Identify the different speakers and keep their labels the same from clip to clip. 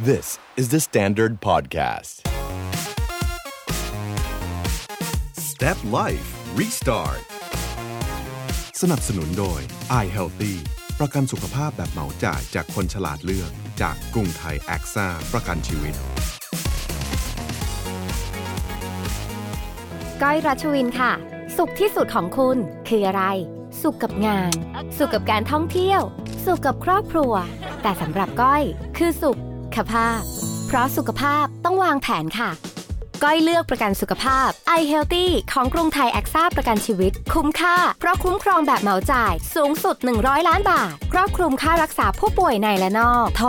Speaker 1: This is the Standard Podcast.
Speaker 2: Step Life Restart สนับสนุนโดย i Healthy ประกันสุขภาพแบบเหมาจ่ายจากคนฉลาดเลือก จากกรุงไทยแอคซ่าประกันชีวิต
Speaker 3: ก้อยรัชวินค่ะ สุขที่สุดของคุณคืออะไร สุขกับงาน สุขกับการท่องเที่ยว สุขกับครอบครัว แต่สำหรับก้อย คือสุข ค่าภาพ เพราะสุขภาพต้องวางแผนค่ะ ก้อยเลือกประกันสุขภาพ i Healthy ของกรุงไทยแอคซ่าประกันชีวิต คุ้มค่า เพราะคุ้มครองแบบเหมาจ่าย สูงสุด 100 ล้านบาท ครอบคลุมค่ารักษาผู้ป่วยในและนอก โทร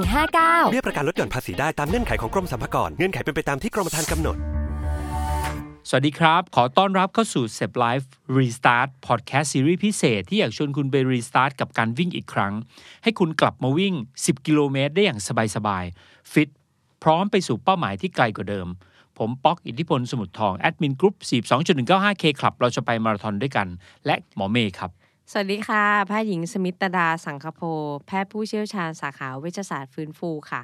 Speaker 3: 1159
Speaker 4: เบี้ยประกันลดหย่อนภาษีได้ตามเงื่อนไขของกรมสรรพากร เงื่อนไขเป็นไปตามที่กรมธรรม์กำหนด
Speaker 5: สวัสดีครับ ขอต้อนรับเข้าสู่ s e p Life Restart Podcast Series พิเศษ ที่อยากชวนคุณไป Restart กับการวิ่งอีกครั้ง ให้คุณกลับมาวิ่ง 10 กิโลเมตรได้อย่างสบายๆ ฟิต พร้อมไปสู่เป้าหมายที่ไกลกว่าเดิม ผมป๊อกอิทธิพลสมุทรทอง แอดมินกรุ๊ป 42.195K คลับ เราจะไปมาราธอนด้วยกัน และหมอเมย์ครับ
Speaker 6: สวัสดีค่ะ แพทย์หญิงสมิตดาสังคโพแพทย์ผู้เชี่ยวชาญสาขาเวชศาสตร์ฟื้นฟูค่ะ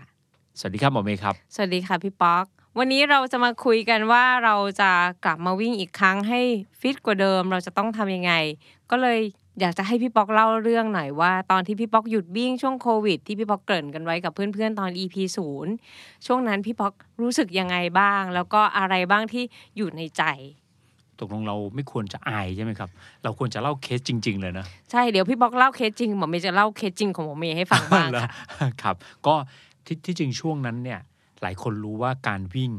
Speaker 5: สวัสดีครับหมอเมย์ครับ
Speaker 6: สวัสดีค่ะพี่ป๊อก วันนี้เราจะมาคุยกันว่าเราจะกลับมาวิ่งอีกครั้งให้ฟิตกว่าเดิม เราจะต้องทำยังไง ก็เลยอยากจะให้พี่ป๊อกเล่าเรื่องหน่อยว่า ตอนที่พี่ป๊อกหยุดวิ่งช่วงโควิด ที่พี่ป๊อกเกริ่นกันไว้กับเพื่อนๆตอน EP ศูนย์ช่วงนั้นพี่ป๊อกรู้สึกยังไงบ้าง แล้วก็อะไรบ้างที่อยู่ในใจ
Speaker 5: ตกลงเราไม่ควรจะอายใช่ไหมครับ เราควรจะเล่าเคสจริง ๆ เลยนะ
Speaker 6: ใช่เดี๋ยวพี่ป๊อกเล่าเคสจริงหมอเมย์จะเล่าเคสจริงของหมอเมย์ให้ฟังบ้าง
Speaker 5: เหรอ
Speaker 6: ค่ะ
Speaker 5: ครับ ก็ที่ที่จริงช่วงนั้นเนี่ย หลายคนรู้ว่าการวิ่ง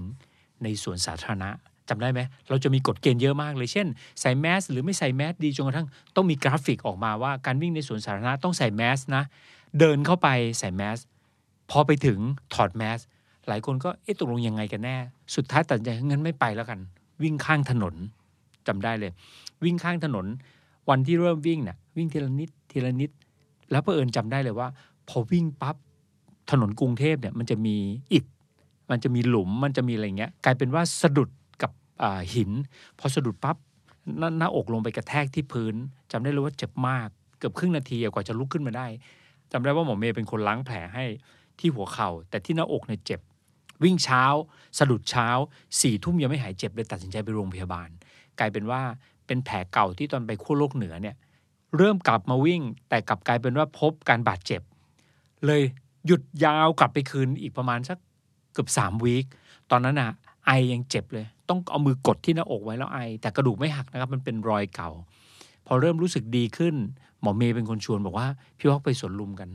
Speaker 5: ในสวนสาธารณะจำได้ไหม เราจะมีกฎเกณฑ์เยอะมากเลย เช่น ใส่แมสหรือไม่ใส่แมสดีจนกระทั่งต้องมีกราฟิกออกมาว่าการวิ่งในสวนสาธารณะต้องใส่แมสนะ เดินเข้าไปใส่แมส พอไปถึงถอดแมส หลายคนก็เอ๊ะตกลงยังไงกันแน่ สุดท้ายตัดใจงั้นไม่ไปแล้วกัน วิ่งข้างถนนจำได้เลย วิ่งข้างถนน วันที่เริ่มวิ่งเนี่ยวิ่งทีละนิดทีละนิด แล้วเผอิญจำได้เลยว่า พอวิ่งปั๊บถนนกรุงเทพเนี่ยมันจะมีอิฐ มันจะมีหลุมมันจะมีอะไรเงี้ยกลายเป็นว่าสะดุดกับหิน พอสะดุดปั๊บหน้าอกลงไปกระแทกที่พื้นจำได้เลยว่าเจ็บมากเกือบครึ่งนาทีกว่าจะลุกขึ้นมาได้จำได้ว่าหมอเมย์เป็นคนล้างแผลให้ที่หัวเข่าแต่ที่หน้าอกเนี่ยเจ็บ วิ่งเช้า สะดุดเช้าสี่ทุ่มยังไม่หายเจ็บเลยตัดสินใจไปโรงพยาบาล กลายเป็นว่าเป็นแผลเก่าที่ตอนไปขั้วโลกเหนือเนี่ยเริ่มกลับมาวิ่ง แต่กลับกลายเป็นว่าพบการบาดเจ็บ เลยหยุดยาวกลับไปคืนอีกประมาณสัก เกือบสามวีคตอนนั้นอะไอยังเจ็บเลย ต้องเอามือกดที่หน้าอกไว้แล้วไอ แต่กระดูกไม่หักนะครับ มันเป็นรอยเก่า พอเริ่มรู้สึกดีขึ้น หมอเมย์เป็นคนชวนบอกว่าพี่วอกไปสวนลุมกัน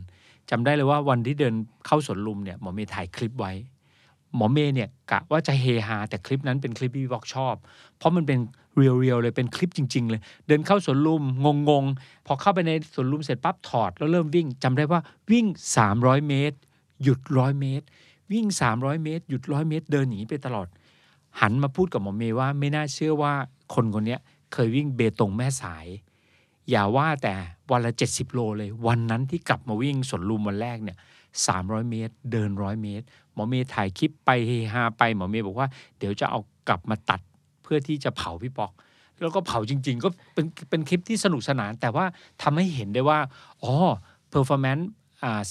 Speaker 5: จำได้เลยว่าวันที่เดินเข้าสวนลุมเนี่ยหมอเมย์ถ่ายคลิปไว้ หมอเมย์เนี่ยกะว่าจะเฮฮาแต่คลิปนั้นเป็นคลิปที่พี่วอกชอบ เพราะมันเป็นเรียวๆเลยเป็นคลิปจริง ๆ เลย เดินเข้าสวนลุมงงๆพอเข้าไปในสวนลุมเสร็จปั๊บถอดแล้วเริ่มวิ่งจำได้ว่าวิ่ง 300 เมตร หยุดร้อยเมตร วิ่ง 300 เมตร หยุดร้อยเมตร เดินอย่างนี้ไปตลอด หันมาพูดกับหมอเมย์ว่าไม่น่าเชื่อว่าคนคนนี้เคยวิ่งเบตงแม่สาย อย่าว่าแต่วันละ 70 โลเลย วันนั้นที่กลับมาวิ่งสวนลุมวันแรกเนี่ย300 เมตร เดินร้อยเมตร หมอเมย์ถ่ายคลิปไปเฮฮาไปหมอเมย์บอกว่าเดี๋ยวจะเอากลับมาตัดเพื่อที่จะเผาพี่ป๊อกแล้วก็เผาจริง ๆ ก็เป็นเป็นคลิปที่สนุกสนาน แต่ว่าทำให้เห็นได้ว่า อ๋อ performance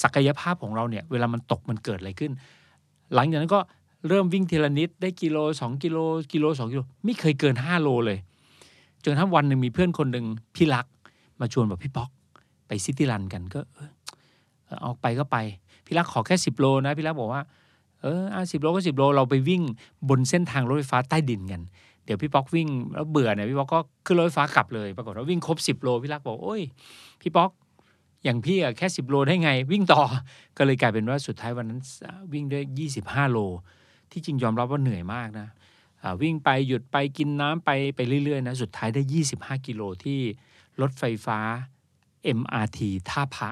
Speaker 5: ศักยภาพของเราเนี่ย เวลามันตกมันเกิดอะไรขึ้น หลังจากนั้นก็เริ่มวิ่งทีละนิดได้กิโลสองกิโลกิโลสองกิโลไม่เคยเกินห้าโลเลย จนกระทั่งวันหนึ่งมีเพื่อนคนหนึ่งพี่รักมาชวนแบบพี่ป๊อก ไปซิตี้รันกันก็เออเออเอาไปก็ไป พี่รักขอแค่สิบโลนะ พี่รักบอกว่า เอออะสิบโลก็สิบโลเราไปวิ่งบนเส้นทางรถไฟฟ้าใต้ดินกัน เดี๋ยวพี่ป๊อกวิ่งแล้วเบื่อเนี่ยพี่ป๊อกก็ขึ้นรถไฟฟ้ากลับเลย ปรากฏว่าวิ่งครบสิบโลพี่รักบอกโอ้ยพี่ป๊อก อย่างพี่อะแค่สิบโลได้ไง วิ่งต่อก็เลยกลายเป็นว่าสุดท้ายวันนั้นวิ่งได้ยี่สิบห้าโล ที่จริงยอมรับว่าเหนื่อยมากนะวิ่งไปหยุดไปกินน้ำไปไปเรื่อยๆนะสุดท้ายได้25กิโลที่รถไฟฟ้า MRT ท่าพระ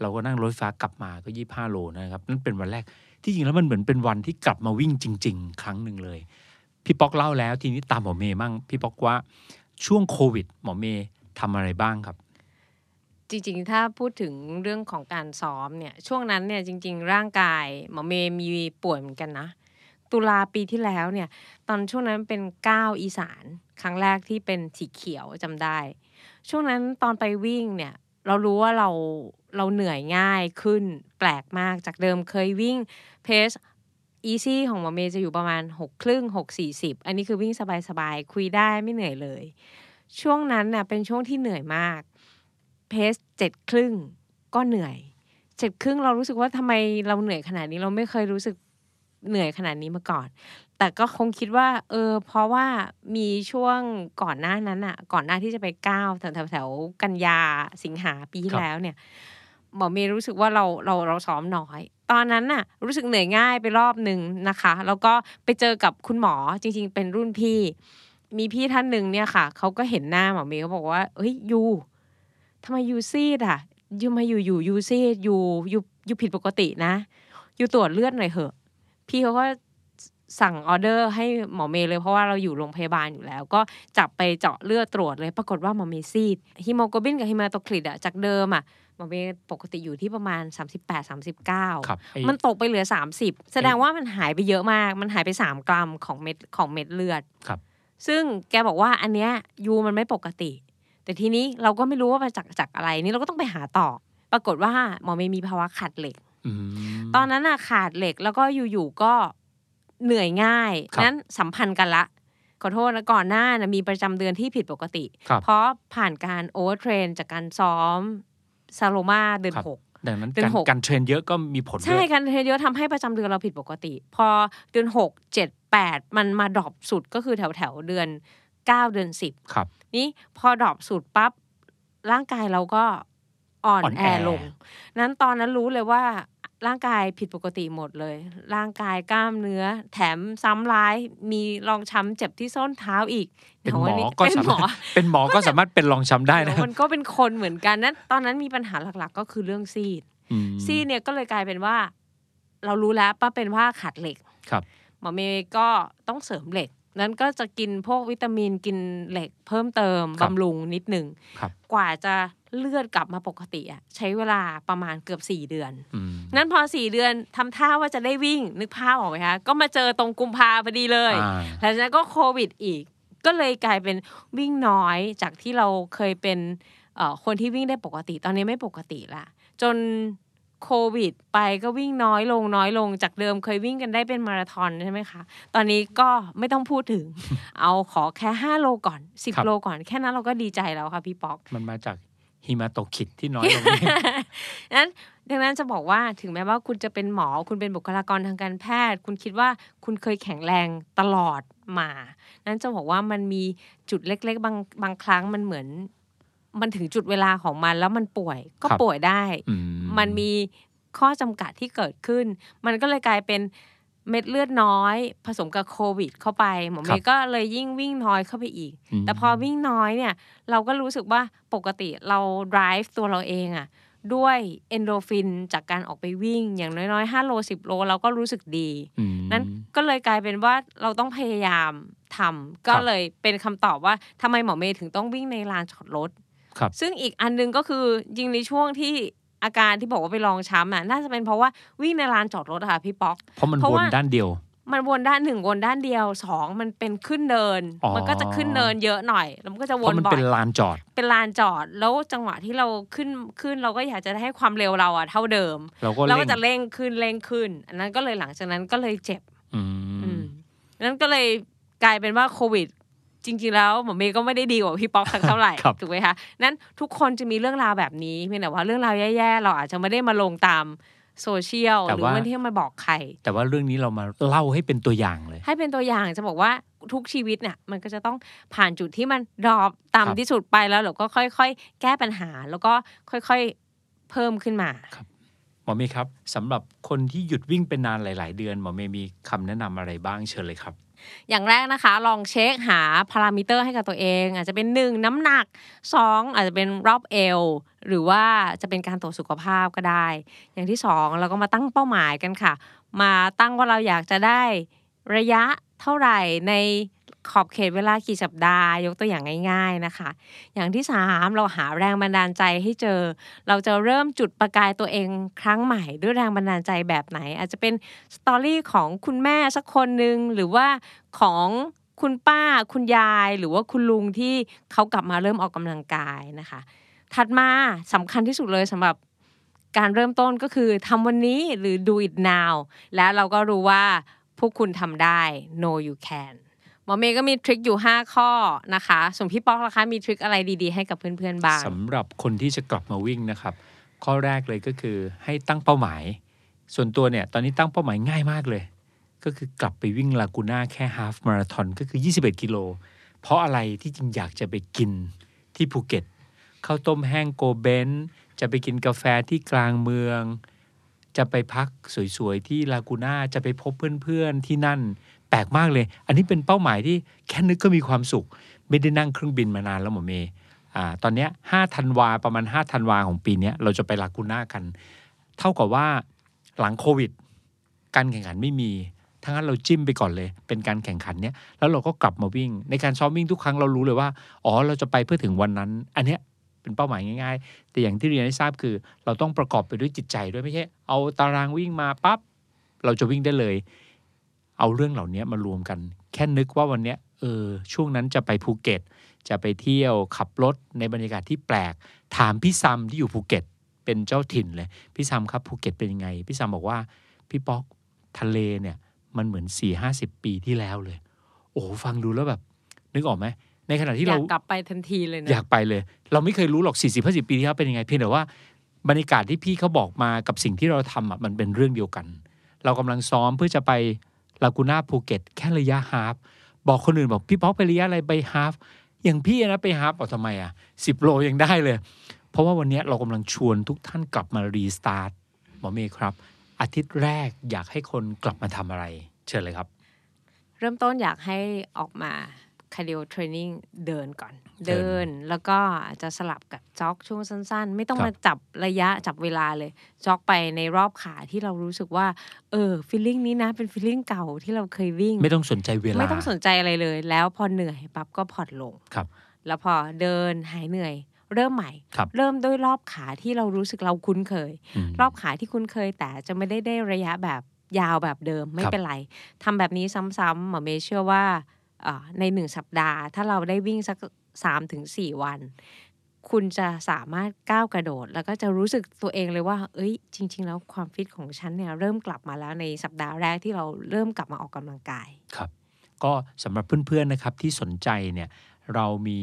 Speaker 5: เราก็นั่งรถไฟฟ้ากลับมาก็25โลนะครับนั่นเป็นวันแรกที่จริงแล้วมันเหมือนเป็นวันที่กลับมาวิ่งจริง ๆ ครั้งหนึ่งเลย พี่ป๊อกเล่าแล้วทีนี้ตามหมอเมย์มั่งพี่ป๊อกว่าช่วงโควิดหมอเมย์ทำอะไรบ้างครับ
Speaker 6: จริงๆ ถ้าพูดถึงเรื่องของการซ้อมเนี่ย ช่วงนั้นเนี่ยจริง ๆ ร่างกายหมอเมย์มีป่วยเหมือนกันนะ ตุลาปีที่แล้วเนี่ย ตอนช่วงนั้นเป็นก้าวอีสาน ครั้งแรกที่เป็นสีเขียวจำได้ ช่วงนั้นตอนไปวิ่งเนี่ย เรารู้ว่าเราเราเหนื่อยง่ายขึ้นแปลกมากจากเดิมเคยวิ่ง pace easy ของหมอเมย์จะอยู่ประมาณหกครึ่งหกสี่สิบอันนี้คือวิ่งสบายๆคุยได้ไม่เหนื่อยเลย ช่วงนั้นน่ะเป็นช่วงที่เหนื่อยมาก pace เจ็ดครึ่งก็เหนื่อยเจ็ดครึ่งเรารู้สึกว่าทำไมเราเหนื่อยขนาดนี้เราไม่เคยรู้สึกเหนื่อยขนาดนี้มาก่อน แต่ก็คงคิดว่า เออ เพราะว่ามีช่วงก่อนหน้านั้นอะก่อนหน้าที่จะไปก้าวแถวแถวๆกันยาสิงหาปีที่
Speaker 5: ครับ
Speaker 6: แล้วเนี่ยหมอเมย์รู้สึกว่าเราเราเราซ้อมน้อย ตอนนั้นน่ะ รู้สึกเหนื่อยง่ายไปรอบหนึ่งนะคะ แล้วก็ไปเจอกับคุณหมอจริง ๆ เป็นรุ่นพี่ มีพี่ท่านหนึ่งเนี่ยค่ะเขาก็เห็นหน้าหมอเมย์เขาบอกว่าเฮ้ยยู ทำไม you ซีดอะ you มาอยู่อยู่ you ซีด you you you ผิดปกตินะ you ตรวจเลือดหน่อยเหอะ พี่เขาก็สั่งออเดอร์ให้หมอเมย์เลยเพราะว่าเราอยู่โรงพยาบาลอยู่แล้ว ก็จับไปเจาะเลือดตรวจเลยปรากฏว่าหมอเมย์ซีดฮีโมโกลบินกับ hematocrit อะจากเดิมอะหมอเมย์ปกติอยู่ที่ประมาณ 38 39
Speaker 5: ครับไอ้
Speaker 6: มันตกไปเหลือ 30 แสดงว่ามันหายไปเยอะมาก มันหายไป 3 กรัมของเม็ดของเม็ดเลือด
Speaker 5: ครับ
Speaker 6: ซึ่งแกบอกว่าอันเนี้ย you มันไม่ปกติ แต่ทีนี้เราก็ไม่รู้ว่ามาจากจากอะไรนี่เราก็ต้องไปหาต่อ ปรากฏว่าหมอเมย์มีภาวะขาดเหล็ก
Speaker 5: อืม
Speaker 6: ตอนนั้นอะขาดเหล็กแล้วก็อยู่ๆก็เหนื่อยง่าย
Speaker 5: ครับ
Speaker 6: นั้นสัมพันธ์กันละขอโทษนะก่อนหน้านะมีประจำเดือนที่ผิดปกติ
Speaker 5: ครับ
Speaker 6: เพราะผ่านการ overtrain จากการซ้อมซาโลมาเดือน
Speaker 5: ครับ
Speaker 6: หก
Speaker 5: ดังนั้น
Speaker 6: เดือน
Speaker 5: การ
Speaker 6: หก
Speaker 5: การเทรนเยอะก็มีผลด้
Speaker 6: ใช่
Speaker 5: วย
Speaker 6: การเทรนเยอะทำให้ประจำเดือนเราผิดปกติ พอเดือนหกเจ็ดแปดมันมา drop สุดก็คือแถวแถวๆเดือนเก้าเดือนสิบ
Speaker 5: ครับ
Speaker 6: นี่พอ drop สุดปั๊บร่างกายเราก็อ่อน
Speaker 5: อ่อน
Speaker 6: แอ
Speaker 5: แอ
Speaker 6: ลง นั้นตอนนั้นรู้เลยว่าร่างกายผิดปกติหมดเลย ร่างกายกล้ามเนื้อ แถมซ้ำร้ายมีรองช้ำเจ็บที่ส้นเท้าอีก
Speaker 5: เป็นหมอ
Speaker 6: ดี๋ยว
Speaker 5: ก็
Speaker 6: เป็น
Speaker 5: สา
Speaker 6: หม
Speaker 5: มา
Speaker 6: อ
Speaker 5: รถเป็นหมอก็สามารถเป็นรองช้ำได้นะ
Speaker 6: เดี๋ยวมันก็เป็นคนเหมือนกันนั้นตอนนั้นมีปัญหาหลักๆ ก็คือเรื่องซีด
Speaker 5: อืม
Speaker 6: ซีดเนี่ยก็เลยกลายเป็นว่า เรารู้แล้วป้าเป็นว่าขาดเหล็ก
Speaker 5: ครับ
Speaker 6: หมอเมย์ก็ต้องเสริมเหล็ก นั้นก็จะกินพวกวิตามินกินเหล็กเพิ่มเติม
Speaker 5: ครับ
Speaker 6: บำรุงนิดหนึ่ง
Speaker 5: ครับ
Speaker 6: กว่าจะเลือดกลับมาปกติอะใช้เวลาประมาณเกือบสี่เดือน
Speaker 5: อืม
Speaker 6: นั้นพอสี่เดือนทำท่าว่าจะได้วิ่งนึกภาพออกไหมคะก็มาเจอตรงกุมภาพอดีเลย
Speaker 5: อ่า
Speaker 6: หลังจากนั้นก็โควิดอีก ก็เลยกลายเป็นวิ่งน้อยจากที่เราเคยเป็นเอ่อคนที่วิ่งได้ปกติ ตอนนี้ไม่ปกติละจน โควิด ไปก็วิ่งน้อยลงน้อยลงจากเดิมเคยวิ่งกันได้เป็นมาราธอนใช่ไหมคะ ตอนนี้ก็ไม่ต้องพูดถึง เอาขอแค่ 5 โลก่อน
Speaker 5: ครั
Speaker 6: 10
Speaker 5: บ
Speaker 6: โลก่อน แค่นั้นเราก็ดีใจแล้วค่ะพี่ป๊อก
Speaker 5: มันมาจากฮิมาโตคิดที่น้อยลงนี่
Speaker 6: นั้นดังนั้นจะบอกว่าถึงแม้ว่าคุณจะเป็นหมอคุณเป็นบุคลากรทางการแพทย์ คุณคิดว่าคุณเคยแข็งแรงตลอดมา นั้นจะบอกว่ามันมีจุดเล็ก ๆ บางบางครั้งมันเหมือน มันถึงจุดเวลาของมันแล้วมันป่วยก็
Speaker 5: ครับ
Speaker 6: ป่วยได้
Speaker 5: อื
Speaker 6: มันมีข้อจำกัดที่เกิดขึ้น มันก็เลยกลายเป็นเม็ดเลือดน้อย ผสมกับโควิด เข้าไปหมอเมย์ก็เลยยิ่งวิ่งน้อยเข้าไปอีก
Speaker 5: ม
Speaker 6: แต่พอวิ่งน้อยเนี่ย เราก็รู้สึกว่าปกติเรา drive ตัวเราเองอะด้วยเอนโดฟินจากการออกไปวิ่ง อย่างน้อยๆ5โล10 โล เราก็รู้สึกดี
Speaker 5: อืม
Speaker 6: นั้นก็เลยกลายเป็นว่าเราต้องพยายามทำก็
Speaker 5: ครับ
Speaker 6: เลยเป็นคำตอบว่าทำไมหมอเมย์ถึงต้องวิ่งในลานจอดรถ
Speaker 5: ครับ
Speaker 6: ซึ่งอีกอันหนึงก็คือจริงในช่วงที่ อาการที่บอกว่าไปลองช้ำอะน่าจะเป็นเพราะว่าวิ่งในลานจอดรถอะค่ะพี่ป๊อก
Speaker 5: เพราะมัน
Speaker 6: เพราะ
Speaker 5: วน
Speaker 6: ว่า
Speaker 5: ด้านเดียว
Speaker 6: มันวนด้านหนึ่งวนด้านเดียวสองมันเป็นขึ้นเนิน
Speaker 5: อ๋อ
Speaker 6: มันก็จะขึ้นเนินเยอะหน่อยแล้วมันก็จะ
Speaker 5: เพ
Speaker 6: วน
Speaker 5: ราะมัน
Speaker 6: บ่อ
Speaker 5: เป็
Speaker 6: ย
Speaker 5: นลานจอด
Speaker 6: เป็นลานจอดแล้วจังหวะที่เราขึ้นขึ้นเราก็อยากจะให้ความเร็วเราอะเท่าเดิม
Speaker 5: เราก็
Speaker 6: เรา
Speaker 5: เร่
Speaker 6: ก็
Speaker 5: ง
Speaker 6: จะเร่งขึ้นเร่งขึ้น อันนั้นก็เลยหลังจากนั้นก็เลยเจ็บ
Speaker 5: อื
Speaker 6: อื
Speaker 5: ม
Speaker 6: มนั้นก็เลยกลายเป็นว่าโควิด จริงๆแล้วหมอเมย์ก็ไม่ได้ดีกว่าพี่ป๊อกสักเท่าไหร่
Speaker 5: ครับ
Speaker 6: ถูกไหมคะนั้นทุกคนจะมีเรื่องราวแบบนี้เพียงแต่ว่าเรื่องราวแย่ๆเราอาจจะไม่ได้มาลงตามโซเชียลหรือไม่ได้มาบอกใคร
Speaker 5: แต่ว่าเรื่องนี้เรามาเล่าให้เป็นตัวอย่างเลย
Speaker 6: ให้เป็นตัวอย่างจะบอกว่าทุกชีวิตเนี่ยมันก็จะต้องผ่านจุดที่มัน drop
Speaker 5: ครับ
Speaker 6: ต่ำที่สุดไปแล้วเราก็ค่อย ๆ แก้ปัญหา แล้วก็ค่อยๆเพิ่มขึ้นมา
Speaker 5: หมอเมย์ครับสำหรับคนที่หยุดวิ่งเป็นนานหลาย ๆ เดือนหมอเมย์มีคำแนะนำอะไรบ้างเชิญเลยครับ
Speaker 6: อย่างแรกนะคะ ลองเช็คหาพารามิเตอร์ให้กับตัวเอง อาจจะเป็น 1 น้ำหนัก 2 อาจจะเป็นรอบเอวหรือว่าจะเป็นการตรวจสุขภาพก็ได้ อย่างที่ 2 เราก็มาตั้งเป้าหมายกันค่ะ มาตั้งว่าเราอยากจะได้ระยะเท่าไหร่ใน ขอบเขตเวลากี่สัปดาห์ ยกตัวอย่างง่าย ๆนะคะ อย่างที่ 3 เราหาแรงบันดาลใจให้เจอ เราจะเริ่มจุดประกายตัวเองครั้งใหม่ด้วยแรงบันดาลใจแบบไหน อาจจะเป็นสตอรี่ของคุณแม่สักคนหนึ่งหรือว่าของคุณป้าคุณยายหรือว่าคุณลุงที่เขากลับมาเริ่มออกกำลังกายนะคะ ถัดมาสำคัญที่สุดเลยสำหรับการเริ่มต้นก็คือทำวันนี้หรือ do it now แล้วเราก็รู้ว่าพวกคุณทำได้ know you can มอเมย์ก็มีทริคอยู่ 5 ข้อนะคะส่วนพี่ป๊อกล่ะคะมีทริคอะไรดีๆให้กับเพื่อนๆบ้าง
Speaker 5: สำหรับคนที่จะกลับมาวิ่งนะครับ ข้อแรกเลยก็คือให้ตั้งเป้าหมาย ส่วนตัวเนี่ยตอนนี้ตั้งเป้าหมายง่ายมากเลย ก็คือกลับไปวิ่งลากูน่าแค่ฮาฟมาราทอนก็คือ 21 กิโล เพราะอะไรที่จริงอยากจะไปกินที่ภูเก็ตข้าวต้มแห้งโกเบนจะไปกินกาแฟที่กลางเมือง จะไปพักสวยๆ ที่ลากูน่าจะไปพบเพื่อนๆที่นั่น แปลกมากเลย อันนี้เป็นเป้าหมายที่แค่นึกก็มีความสุข ไม่ได้นั่งเครื่องบินมานานแล้วหมอเมย์อ่าตอนนี้ย5ธันวาประมาณ5ธันวาของปีนี้เราจะไปลากูน่ากัน เท่ากับว่าหลังโควิด การแข่งขันไม่มีทั้งนั้นเราจิ้มไปก่อนเลย เป็นการแข่งขันเนี้ยแล้วเราก็กลับมาวิ่ง ในการซ้อมวิ่งทุกครั้งเรารู้เลยว่า อ๋อ เราจะไปเพื่อถึงวันนั้น อันเนี้ยเป็นเป้าหมายง่าย ๆ แต่อย่างที่เรียนให้ทราบคือ เราต้องประกอบไปด้วยจิตใจด้วยไม่ใช่ เอาตารางวิ่งมาปั๊บเราจะวิ่งได้เลย เอาเรื่องเหล่านี้มารวมกัน แค่นึกว่าวันเนี้ยเออช่วงนั้นจะไปภูเก็ต จะไปเที่ยวขับรถในบรรยากาศที่แปลก ถามพี่ซัมที่อยู่ภูเก็ต เป็นเจ้าถิ่นเลย พี่ซัมครับภูเก็ตเป็นยังไง พี่ซัมบอกว่าพี่ป๊อกทะเลเนี่ยมันเหมือนสี่ห้าสิบปีที่แล้วเลย โอ้โหฟังดูแล้วแบบ นึกออกไหมในขณะที่
Speaker 6: อยา
Speaker 5: เรา
Speaker 6: กกลับไปทันทีเลยนะ
Speaker 5: อยากไปเลย เราไม่เคยรู้หรอก40 50ปีที่แล้วเป็นยังไง เพียงแต่ว่าบรรยากาศที่พี่เขาบอกมากับสิ่งที่เราทำอะมันเป็นเรื่องเดียวกัน เรากำลังซ้อมเพื่อจะไป ลากูน่าภูเก็ตแค่ระยะฮาฟบอกคนอื่นบอกพี่ป๊อกไประยะอะไรไปฮาฟอย่างพี่นะไปฮาฟเอาทำไมอะสิบโลยังได้เลย เพราะว่าวันนี้เรากำลังชวนทุกท่านกลับมารีสตาร์ทหมอเมย์ครับ อาทิตย์แรกอยากให้คนกลับมาทำอะไร เชิญเลยครับ
Speaker 6: เริ่มต้นอยากให้ออกมา cardio training เดินก่อน
Speaker 5: เดิน
Speaker 6: แล้วก็จะสลับกับ jog ช่วงสั้น ๆ ไม่ต้อง
Speaker 5: ครับ
Speaker 6: มาจับระยะจับเวลาเลย jog ไปในรอบขาที่เรารู้สึกว่า เออ feeling นี้นะ เป็น feeling เก่าที่เราเคยวิ่ง
Speaker 5: ไม่ต้องสนใจเวลา
Speaker 6: ไม่ต้องสนใจอะไรเลย แล้วพอเหนื่อยปั๊บก็ผ่อนลง
Speaker 5: ครับ
Speaker 6: แล้วพอเดินหายเหนื่อยเริ่มใหม่
Speaker 5: ครับ
Speaker 6: เริ่มด้วยรอบขาที่เรารู้สึกเราคุ้นเคย
Speaker 5: ม
Speaker 6: รอบขาที่คุ้นเคยแต่จะไม่ได้ได้ระยะแบบยาวแบบเดิมไม่
Speaker 5: ครับ
Speaker 6: เป็นไรทำแบบนี้ซ้ำๆหมอเมย์เชื่อว่าเอ่อ ในหนึ่งสัปดาห์ ถ้าเราได้วิ่งสักสามถึงสี่วัน คุณจะสามารถก้าวกระโดด แล้วก็จะรู้สึกตัวเองเลยว่า เอ้ย จริง ๆ แล้วความฟิตของฉันเนี่ยเริ่มกลับมาแล้วในสัปดาห์แรกที่เราเริ่มกลับมาออกกำลังกาย
Speaker 5: ครับ ก็สำหรับเพื่อนๆนะครับที่สนใจเนี่ยเรามี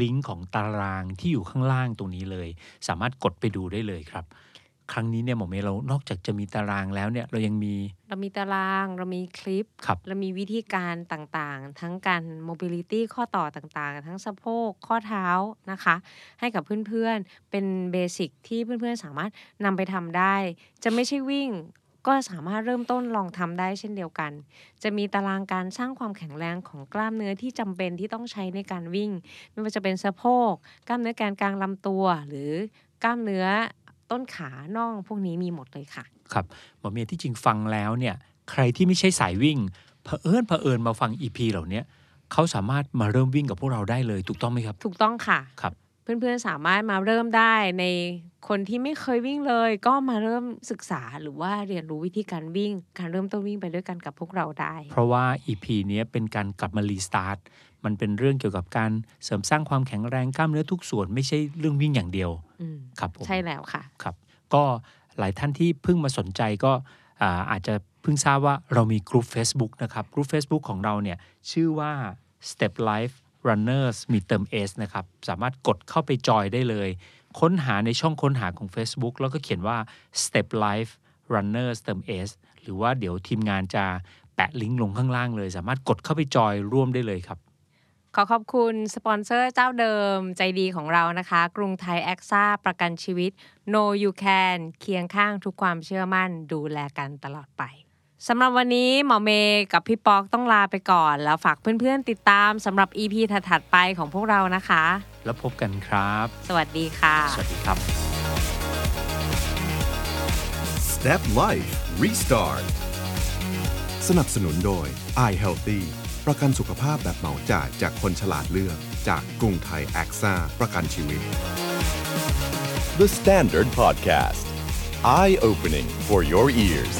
Speaker 5: ลิงก์ของตารางที่อยู่ข้างล่างตรงนี้เลย สามารถกดไปดูได้เลยครับ ครั้งนี้เนี่ยหมอเมย์เรานอกจากจะมีตารางแล้วเนี่ยเรายังมี
Speaker 6: เรามีตารางเรามีคลิป
Speaker 5: ครับ
Speaker 6: เรามีวิธีการต่างๆ ทั้งการ mobility ข้อต่อต่างๆ ทั้งสะโพกข้อเท้านะคะ ให้กับเพื่อนๆ เป็นเบสิกที่เพื่อนๆ สามารถนำไปทำได้ จะไม่ใช่วิ่งก็สามารถเริ่มต้นลองทำได้เช่นเดียวกัน จะมีตารางการสร้างความแข็งแรงของกล้ามเนื้อที่จำเป็นที่ต้องใช้ในการวิ่ง ไม่ว่าจะเป็นสะโพก กล้ามเนื้อแกนกลางลำตัว หรือกล้ามเนื้อ ต้นขาน่องพวกนี้มีหมดเลยค่ะ
Speaker 5: ครับหมอเมย์ที่จริงฟังแล้วเนี่ยใครที่ไม่ใช่สายวิ่งเผอิญเผอิญมาฟัง EP เหล่าเนี้ยเขาสามารถมาเริ่มวิ่งกับพวกเราได้เลย ถูกต้องไหมครับ
Speaker 6: ถูกต้องค่ะ
Speaker 5: ครับ
Speaker 6: เพื่อนๆสามารถมาเริ่มได้ในคนที่ไม่เคยวิ่งเลย ก็มาเริ่มศึกษาหรือว่าเรียนรู้วิธีการวิ่ง การเริ่มต้นวิ่งไปด้วยกันกับพวกเราได้
Speaker 5: เพราะว่า EP เนี้ยเป็นการกลับมารีสตาร์ทมันเป็นเรื่องเกี่ยวกับการเสริมสร้างความแข็งแรงกล้ามเนื้อทุกส่วนไม่ใช่เรื่องวิ่งอย่างเดียว
Speaker 6: อืม
Speaker 5: ครับผม
Speaker 6: ใช่แล้วค่ะ
Speaker 5: ครับ ก็หลายท่านที่เพิ่งมาสนใจก็อ่าอาจจะเพิ่งทราบว่าเรามีกลุ่ม Facebook นะครับกลุ่ม Facebook ของเราเนี่ยชื่อว่า Step Life Runners มีเติม S นะครับ สามารถกดเข้าไปจอยได้เลย ค้นหาในช่องค้นหาของ Facebook แล้วก็เขียนว่า Step Life Runners เติม S หรือว่าเดี๋ยวทีมงานจะแปะลิงก์ลงข้างล่างเลย สามารถกดเข้าไปจอยร่วมได้เลยครับ
Speaker 6: ขอขอบคุณสปอนเซอร์เจ้าเดิมใจดีของเรานะคะ กรุงไทยแอคซ่าประกันชีวิต No You Can เคียงข้างทุกความเชื่อมั่นดูแลกันตลอดไป สำหรับวันนี้หมอเมย์กับพี่ป๊อกต้องลาไปก่อน แล้วฝากเพื่อนๆติดตามสำหรับ EP ถัดๆไปของพวกเรานะคะ
Speaker 5: แล้วพบกันครับ
Speaker 6: สวัสดีค่ะ
Speaker 5: สวัสดีครับ
Speaker 2: Step Life Restart สนับสนุนโดย i Healthy ประกันสุขภาพแบบเหมาจ่ายจากคนฉลาดเลือก จากกรุงไทยแอคซ่าประกันชีวิต
Speaker 1: The Standard Podcast. Eye opening for your ears.